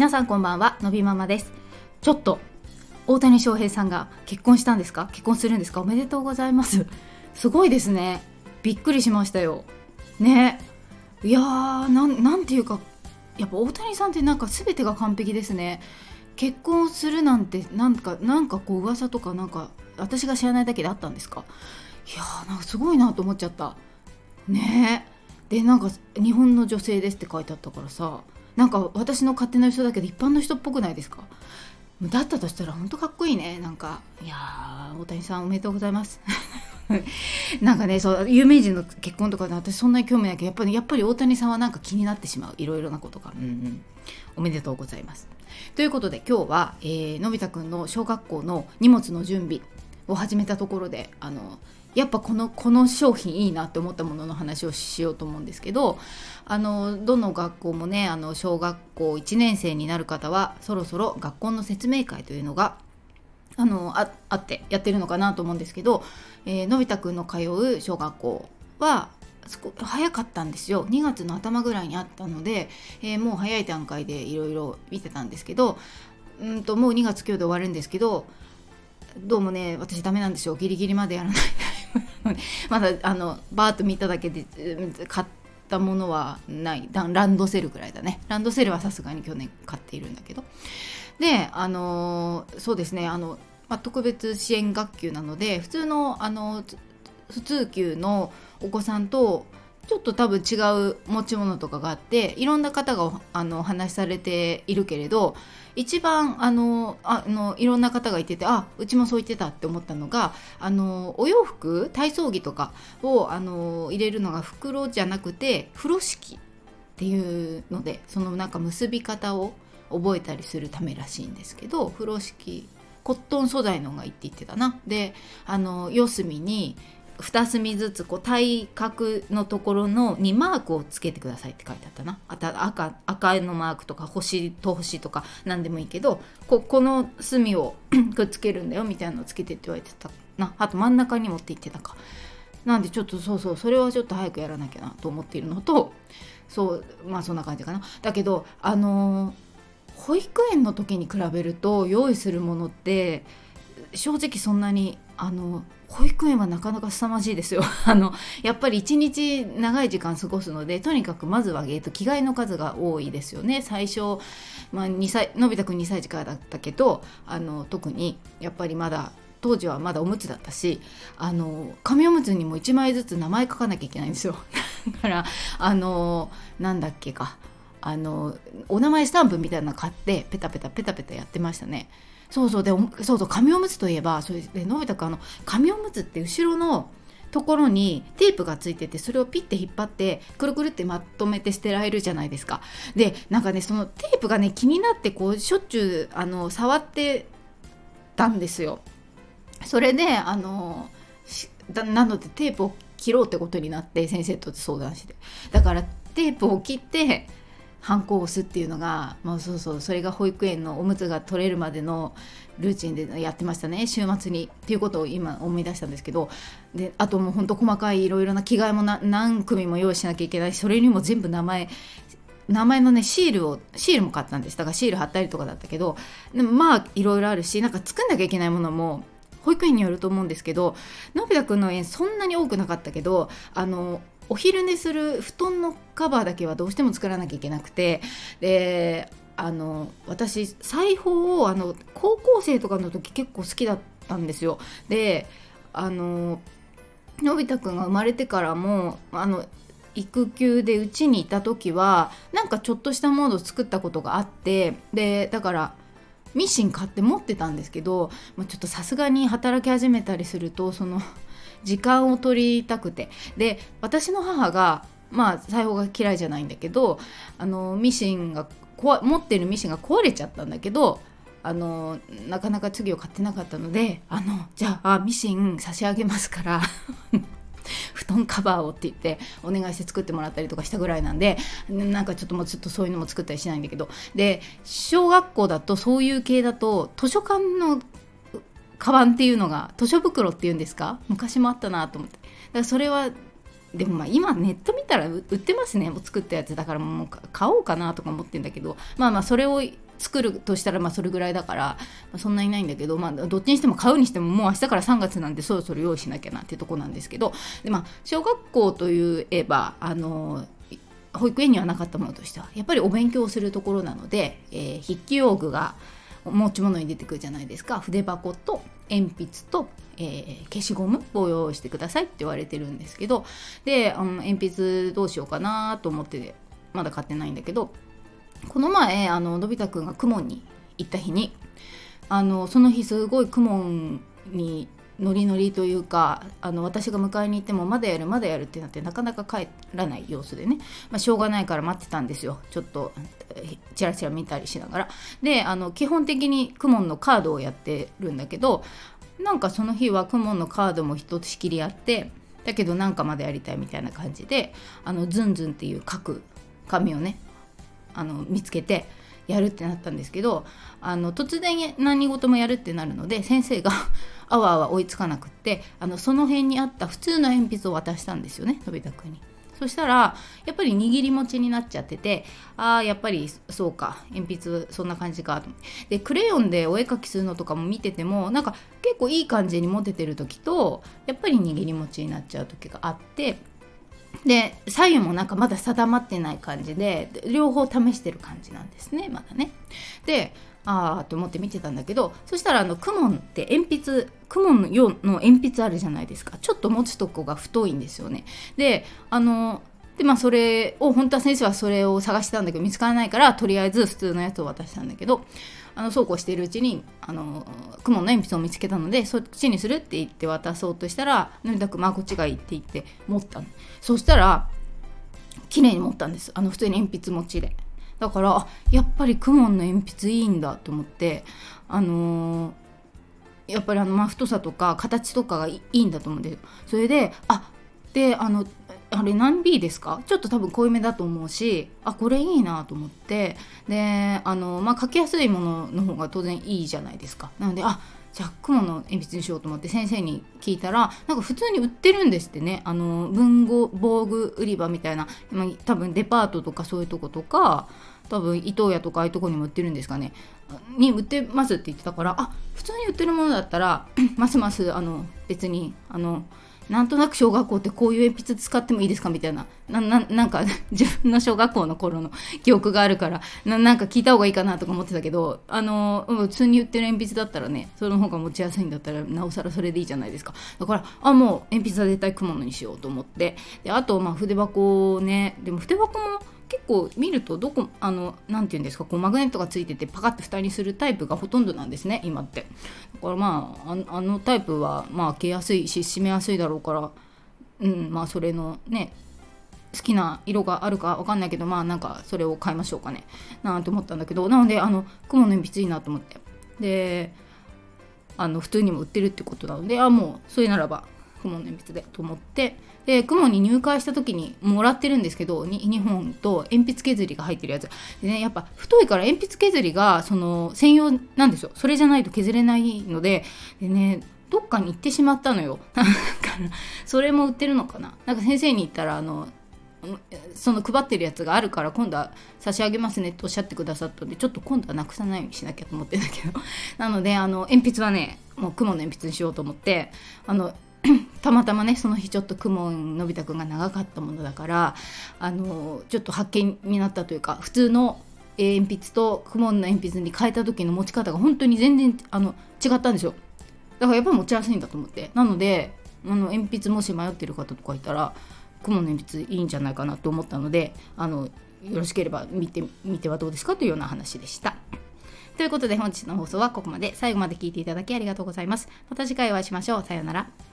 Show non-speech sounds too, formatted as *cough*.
皆さんこんばんはのびママです。ちょっと大谷翔平さんが結婚したんですか？結婚するんですか？おめでとうございます。すごいですね。びっくりしましたよ。ね。いやーなんていうかやっぱ大谷さんってなんか全てが完璧ですね。結婚するなんてなんかなんかこう噂とかなんか私が知らないだけであったんですか？いやーなんかすごいなと思っちゃった。ね。えでなんか日本の女性ですって書いてあったからさ。なんか私の勝手な人だけど一般の人っぽくないですか？だったとしたら本当かっこいいね。なんかいやー大谷さんおめでとうございます。*laughs* なんかねそう有名人の結婚とかで私そんなに興味ないけどやっぱりやっぱり大谷さんはなんか気になってしまう。いろいろなことが、うんうん、おめでとうございます。ということで今日は、えー、のび太くんの小学校の荷物の準備を始めたところであのやっぱこのこの商品いいなって思ったものの話をしようと思うんですけどあのどの学校もねあの小学校1年生になる方はそろそろ学校の説明会というのがあのああってやってるのかなと思うんですけど、えー、のび太くんの通う小学校は早かったんですよ。2月の頭ぐらいにあったので、えー、もう早い段階でいろいろ見てたんですけどうんともう2月今日で終わるんですけどどうもね私ダメなんですよ。ギリギリまでやらない。*laughs* まだあのバーッと見ただけで買ったものはない。ランドセルぐらいだね。ランドセルはさすがに去年買っているんだけど。であのそうですね。あの、まあ、特別支援学級なので普通のあの普通級のお子さんとちょっと多分違う持ち物とかがあっていろんな方があのお話しされているけれど一番あのあのいろんな方が言っててあうちもそう言ってたって思ったのがあのお洋服体操着とかをあの入れるのが袋じゃなくて風呂敷っていうのでそのなんか結び方を覚えたりするためらしいんですけど風呂敷コットン素材のがいいって言ってたな。であの四隅に2隅ずつこう体格のところのにマークをつけてくださいって書いてあったな。あた赤赤のマークとか星と星とか何でもいいけどここの隅を *clears throat* くっつけるんだよみたいなのをつけてって言われてたな。あと真ん中に持っていってたか。なんでちょっとそうそうそれはちょっと早くやらなきゃなと思っているのとそうまあそんな感じかな。だけどあの保育園の時に比べると用意するものって正直そんなにあの保育園はなかなか凄まじいですよ。*laughs* あのやっぱり一日長い時間過ごすのでとにかくまずは、えーと、着替えの数が多いですよね。最初、まあ、2歳のび太くん2歳児からだったけどあの特にやっぱりまだ当時はまだおむつだったしあの紙おむつにも1枚ずつ名前書かなきゃいけないんですよ。*laughs* だからあのなんだっけかあのお名前スタンプみたいなの買ってペタペタペタペタやってましたね。そうそう。でそうそう。紙おむつといえばそれでのび太くんあの紙おむつって後ろのところにテープがついててそれをピッて引っ張ってくるくるってまとめて捨てられるじゃないですか。でなんかねそのテープがね気になってこうしょっちゅうあの触ってたんですよ。それであのなのでテープを切ろうってことになって先生と相談して。だからテープを切ってハンコを押すっていうのが、まあ、そうそうそれが保育園のおむつが取れるまでのルーチンでやってましたね週末にっていうことを今思い出したんですけど。であともうほんと細かいいろいろな着替えも何組も用意しなきゃいけないしそれにも全部名前名前のねシールをシールも買ったんです。だからシール貼ったりとかだったけど。でまあいろいろあるしなんか作んなきゃいけないものも保育園によると思うんですけどのび太くんの園そんなに多くなかったけどあのお昼寝する布団のカバーだけはどうしても作らなきゃいけなくてであの私裁縫をあの高校生とかの時結構好きだったんですよ。であののび太くんが生まれてからもあの育休でうちにいた時はなんかちょっとしたものを作ったことがあってでだからミシン買って持ってたんですけどもうちょっとさすがに働き始めたりするとその時間を取りたくて。で私の母がまあ裁縫が嫌いじゃないんだけどあのミシンが持ってるミシンが壊れちゃったんだけどあのなかなか次を買ってなかったのであのじゃあミシン差し上げますから *laughs* 布団カバーをって言ってお願いして作ってもらったりとかしたぐらいなんでなんかちょっともうちょっとそういうのも作ったりしないんだけど。で小学校だとそういう系だと図書館のカバンっていうのが図書袋っていうんですか？昔もあったなと思って。だからそれはでもまあ今ネット見たら売ってますね。もう作ったやつだからもう買おうかなとか思ってんだけど。まあまあそれを作るとしたらまあそれぐらいだから、まあ、そんなにないんだけど、まあ、どっちにしても買うにしてももう明日から3月なんでそろそろ用意しなきゃなってとこなんですけど。で、まあ、小学校といえばあの保育園にはなかったものとしてはやっぱりお勉強をするところなので、えー、筆記用具が持ち物に出てくるじゃないですか。筆箱と鉛筆と、えー、消しゴムを用意してくださいって言われてるんですけどで、うん、鉛筆どうしようかなと思ってまだ買ってないんだけどこの前あののび太くんが公文に行った日にあのその日すごい公文にノリノリというかあの私が迎えに行ってもまだやるまだやるってなってなかなか帰らない様子でね、まあ、しょうがないから待ってたんですよ。ちょっとチラチラ見たりしながら。であの基本的にクモンのカードをやってるんだけどなんかその日はクモンのカードも一つ仕切りあってだけどなんかまだやりたいみたいな感じであのズンズンっていう書く紙をねあの見つけてやるってなったんですけどあの突然何事もやるってなるので先生があわあわ追いつかなくってあのその辺にあった普通の鉛筆を渡したんですよねのび太くんに。そしたらやっぱり握り持ちになっちゃっててああやっぱりそうか鉛筆そんな感じかとでクレヨンでお絵描きするのとかも見ててもなんか結構いい感じに持ててる時とやっぱり握り持ちになっちゃう時があってで左右もなんかまだ定まってない感じで両方試してる感じなんですねまだね。でああと思って見てたんだけどそしたらあのクモンって鉛筆クモンの鉛筆あるじゃないですかちょっと持つとこが太いんですよね。であのでまあそれを本当は先生はそれを探してたんだけど見つからないからとりあえず普通のやつを渡したんだけどあのそうこうしているうちにあの雲の鉛筆を見つけたのでそっちにするって言って渡そうとしたらのり太くまあこっちがいいって言って持ったそしたら綺麗に持ったんです。あの普通に鉛筆持ちで。だからやっぱりクモンの鉛筆いいんだと思ってあのー、やっぱりあのま太さとか形とかがいいんだと思うんですよ。それであであのあれ何 B ですか？ちょっと多分濃いめだと思うしあこれいいなと思って。であのまあ書きやすいものの方が当然いいじゃないですか。なのであじゃあ雲の鉛筆にしようと思って先生に聞いたらなんか普通に売ってるんですってね。あの文具防具売り場みたいな、ま、多分デパートとかそういうとことか多分伊東屋とかああいうとこにも売ってるんですかね。に売ってますって言ってたからあ普通に売ってるものだったらますますあの別にあのなんとなく小学校ってこういう鉛筆使ってもいいですか？みたいな。なななんか *laughs* 自分の小学校の頃の記憶があるからななんか聞いた方がいいかなとか思ってたけどあの普通に売ってる鉛筆だったらねその方が持ちやすいんだったらなおさらそれでいいじゃないですか。だからあもう鉛筆は絶対くものにしようと思って。であとまあ筆箱をねでも筆箱も結構見るとどこあの何て言うんですかこうマグネットがついててパカッと蓋にするタイプがほとんどなんですね今って。だからまああのタイプはまあ開けやすいし閉めやすいだろうからうんまあそれのね好きな色があるか分かんないけどまあなんかそれを買いましょうかね。なんて思ったんだけどなのであの雲の鉛筆いいなと思って。であの普通にも売ってるってことなのであもうそれならば雲の鉛筆でと思ってで雲に入会した時にもらってるんですけど 2, 本と鉛筆削りが入ってるやつ。でねやっぱ太いから鉛筆削りがその専用なんですよ。それじゃないと削れないのででねどっかに行ってしまったのよ。*laughs* それも売ってるのかな。なんか先生に言ったらあのその配ってるやつがあるから今度は差し上げますねっておっしゃってくださったんでちょっと今度はなくさないようにしなきゃと思ってんだけど。なのであの鉛筆はねもう雲の鉛筆にしようと思ってあのたまたまねその日ちょっと雲のび太くんが長かったものだからあのちょっと発見になったというか普通の鉛筆と雲の鉛筆に変えた時の持ち方が本当に全然あの違ったんですよだからやっぱり持ちやすいんだと思ってなのであの鉛筆もし迷ってる方とかいたら雲の鉛筆いいんじゃないかなと思ったのであのよろしければ見てみてはどうですかというような話でした。ということで本日の放送はここまで最後まで聞いていただきありがとうございます。また次回お会いしましょう。さようなら。